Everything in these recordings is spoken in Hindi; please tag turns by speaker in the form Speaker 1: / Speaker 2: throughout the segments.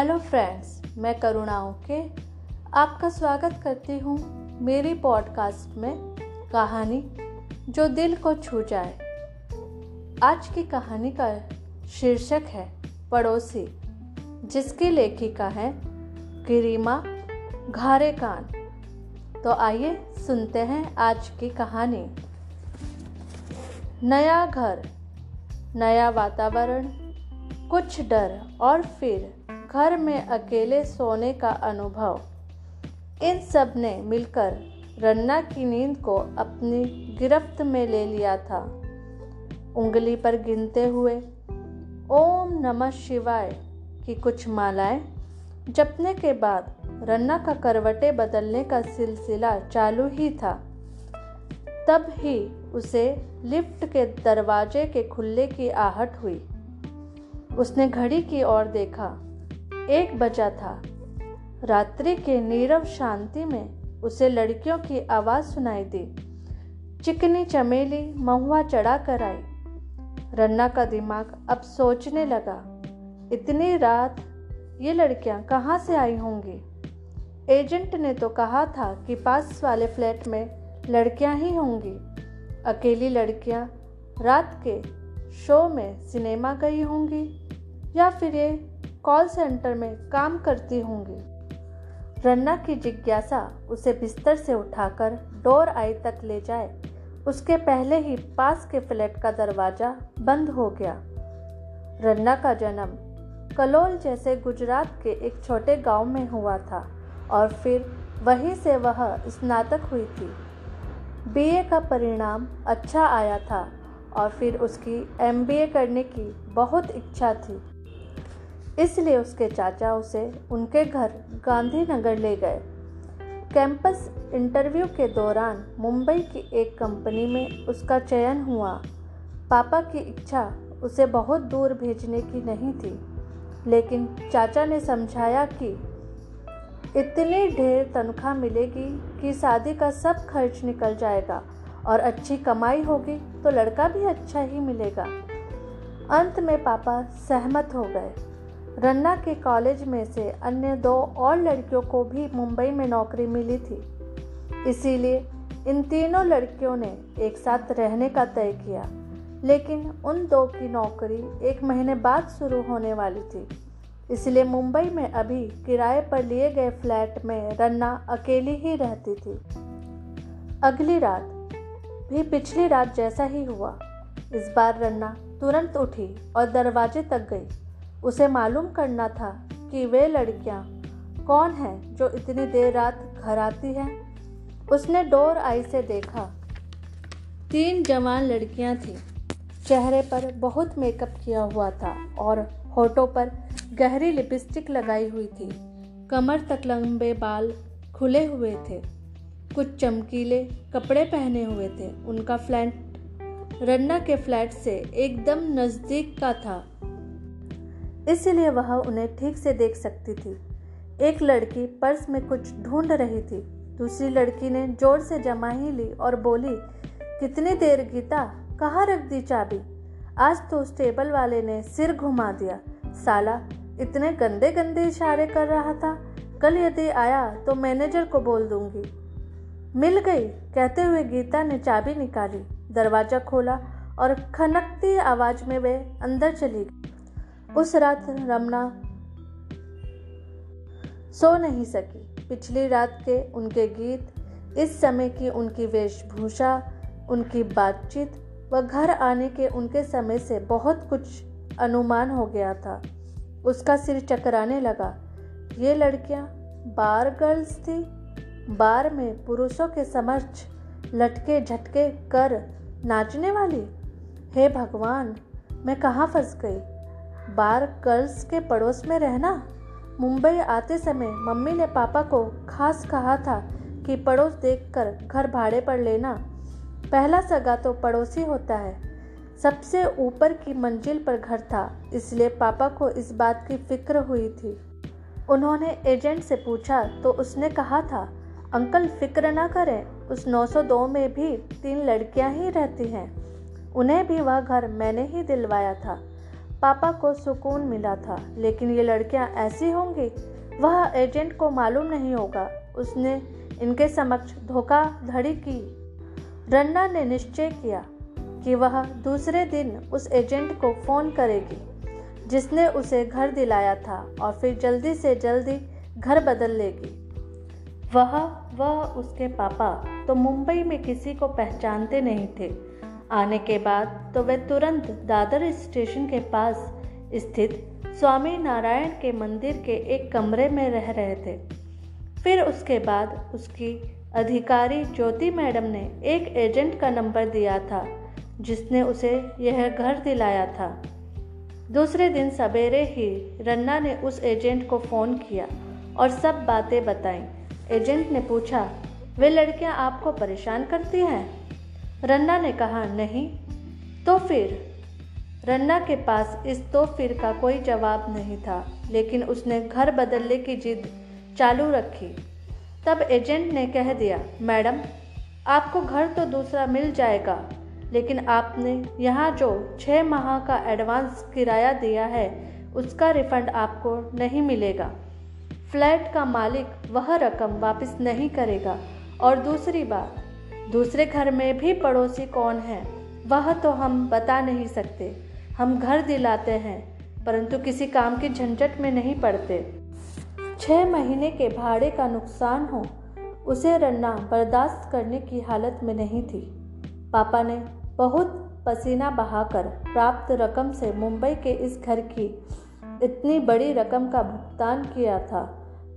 Speaker 1: हेलो फ्रेंड्स, मैं करुणा ओके। आपका स्वागत करती हूँ मेरी पॉडकास्ट में कहानी जो दिल को छू जाए। आज की कहानी का शीर्षक है पड़ोसी, जिसकी लेखिका है गिरिमा घारे कान तो आइए सुनते हैं आज की कहानी। नया घर, नया वातावरण, कुछ डर और फिर घर में अकेले सोने का अनुभव। इन सबने मिलकर रन्ना की नींद को अपनी गिरफ्त में ले लिया था। उंगली पर गिनते हुए, ओम नमः शिवाय की कुछ मालाएँ जपने के बाद रन्ना का करवटे बदलने का सिलसिला चालू ही था। तब ही उसे लिफ्ट के दरवाजे के खुलने की आहट हुई। उसने घड़ी की ओर देखा। एक बजा था। रात्रि के नीरव शांति में उसे लड़कियों की आवाज़ सुनाई दी। चिकनी चमेली महुआ चढ़ा कर आई। रन्ना का दिमाग अब सोचने लगा, इतनी रात ये लड़कियाँ कहाँ से आई होंगी? एजेंट ने तो कहा था कि पास वाले फ्लैट में लड़कियाँ ही होंगी। अकेली लड़कियाँ रात के शो में सिनेमा गई होंगी या फिर ये कॉल सेंटर में काम करती होंगी। रन्ना की जिज्ञासा उसे बिस्तर से उठाकर डोर आई तक ले जाए। उसके पहले ही पास के फ्लैट का दरवाज़ा बंद हो गया। रन्ना का जन्म कलोल जैसे गुजरात के एक छोटे गाँव में हुआ था और फिर वहीं से वह स्नातक हुई थी। बीए का परिणाम अच्छा आया था और फिर उसकी एमबीए करने की बहुत इच्छा थी। इसलिए उसके चाचा उसे उनके घर गांधीनगर ले गए। कैंपस इंटरव्यू के दौरान मुंबई की एक कंपनी में उसका चयन हुआ। पापा की इच्छा उसे बहुत दूर भेजने की नहीं थी, लेकिन चाचा ने समझाया कि इतनी ढेर तनख्वाह मिलेगी कि शादी का सब खर्च निकल जाएगा और अच्छी कमाई होगी तो लड़का भी अच्छा ही मिलेगा। अंत में पापा सहमत हो गए। रन्ना के कॉलेज में से अन्य दो और लड़कियों को भी मुंबई में नौकरी मिली थी। इसीलिए इन तीनों लड़कियों ने एक साथ रहने का तय किया। लेकिन उन दो की नौकरी एक महीने बाद शुरू होने वाली थी। इसलिए मुंबई में अभी किराए पर लिए गए फ्लैट में रन्ना अकेली ही रहती थी। अगली रात भी पिछली रात जैसा ही हुआ। इस बार रन्ना तुरंत उठी और दरवाजे तक गई। उसे मालूम करना था कि वे लड़कियाँ कौन हैं जो इतनी देर रात घर आती हैं। उसने डोर आई से देखा। तीन जवान लड़कियाँ थीं। चेहरे पर बहुत मेकअप किया हुआ था और होठों पर गहरी लिपस्टिक लगाई हुई थी। कमर तक लंबे बाल खुले हुए थे। कुछ चमकीले कपड़े पहने हुए थे। उनका फ्लैट रन्ना के फ्लैट से एकदम नज़दीक का था। इसलिए वह उन्हें ठीक से देख सकती थी। एक लड़की पर्स में कुछ ढूंढ रही थी। दूसरी लड़की ने ज़ोर से जमा ही ली और बोली, कितनी देर गीता, कहाँ रख दी चाबी? आज तो उस टेबल वाले ने सिर घुमा दिया। साला, इतने गंदे गंदे इशारे कर रहा था। कल यदि आया तो मैनेजर को बोल दूँगी। मिल गई। कहते हुए गीता ने चाबी निकाली। दरवाज़ा खोला और खनकती आवाज़ में वे अंदर चली गई। उस रात रमना सो नहीं सकी। पिछली रात के उनके गीत, इस समय की उनकी वेशभूषा, उनकी बातचीत व घर आने के उनके समय से बहुत कुछ अनुमान हो गया था। उसका सिर चकराने लगा। ये लड़कियाँ बार गर्ल्स थी। बार में पुरुषों के समक्ष लटके झटके कर नाचने वाली। हे भगवान, मैं कहाँ फंस गई? बार गर्ल्स के पड़ोस में रहना? मुंबई आते समय मम्मी ने पापा को खास कहा था कि पड़ोस देखकर घर भाड़े पर लेना। पहला सगा तो पड़ोसी होता है। सबसे ऊपर की मंजिल पर घर था, इसलिए पापा को इस बात की फ़िक्र हुई थी। उन्होंने एजेंट से पूछा तो उसने कहा था, अंकल, फ़िक्र ना करें, उस 902 में भी तीन लड़कियाँ ही रहती हैं। उन्हें भी वह घर मैंने ही दिलवाया था। पापा को सुकून मिला था, लेकिन ये लड़कियाँ ऐसी होंगी? वह एजेंट को मालूम नहीं होगा। उसने इनके समक्ष धोखाधड़ी की। रन्ना ने निश्चय किया कि वह दूसरे दिन उस एजेंट को फ़ोन करेगी, जिसने उसे घर दिलाया था और फिर जल्दी से जल्दी घर बदल लेगी। वह वह उसके पापा तो मुंबई में किसी को पहचानते नहीं थे आने के बाद तो वे तुरंत दादर स्टेशन के पास स्थित स्वामी नारायण के मंदिर के एक कमरे में रह रहे थे। फिर उसके बाद उसकी अधिकारी ज्योति मैडम ने एक एजेंट का नंबर दिया था, जिसने उसे यह घर दिलाया था। दूसरे दिन सवेरे ही रन्ना ने उस एजेंट को फ़ोन किया और सब बातें बताईं। एजेंट ने पूछा, वे लड़कियाँ आपको परेशान करती हैं? रन्ना ने कहा, नहीं। तो फिर? रन्ना के पास इस तो फिर का कोई जवाब नहीं था, लेकिन उसने घर बदलने की जिद चालू रखी। तब एजेंट ने कह दिया, मैडम, आपको घर तो दूसरा मिल जाएगा, लेकिन आपने यहाँ जो छः माह का एडवांस किराया दिया है, उसका रिफंड आपको नहीं मिलेगा। फ्लैट का मालिक वह रकम वापस नहीं करेगा। और दूसरी बात दूसरे घर में भी पड़ोसी कौन है? वह तो हम बता नहीं सकते। हम घर दिलाते हैं, परंतु किसी काम की झंझट में नहीं पड़ते। छः महीने के भाड़े का नुकसान हो, उसे रन्ना बर्दाश्त करने की हालत में नहीं थी। पापा ने बहुत पसीना बहाकर प्राप्त रकम से मुंबई के इस घर की इतनी बड़ी रकम का भुगतान किया था।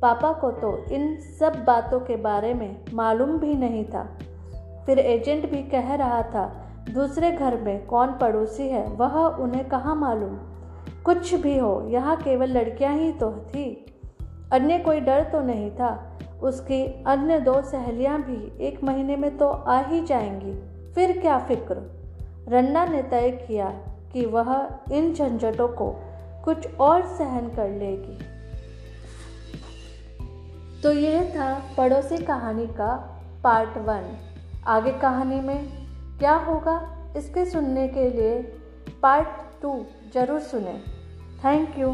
Speaker 1: पापा को तो इन सब बातों के बारे में मालूम भी नहीं था। फिर एजेंट भी कह रहा था, दूसरे घर में कौन पड़ोसी है, वह उन्हें कहाँ मालूम? कुछ भी हो, यहाँ केवल लड़कियाँ ही तो थी। अन्य कोई डर तो नहीं था, उसकी अन्य दो सहेलियाँ भी एक महीने में तो आ ही जाएँगी। फिर क्या फ़िक्र? रन्ना ने तय किया कि वह इन झंझटों को कुछ और सहन कर लेगी। तो यह था पड़ोसी कहानी का पार्ट वन। आगे कहानी में क्या होगा इसके सुनने के लिए पार्ट टू ज़रूर सुने। Thank you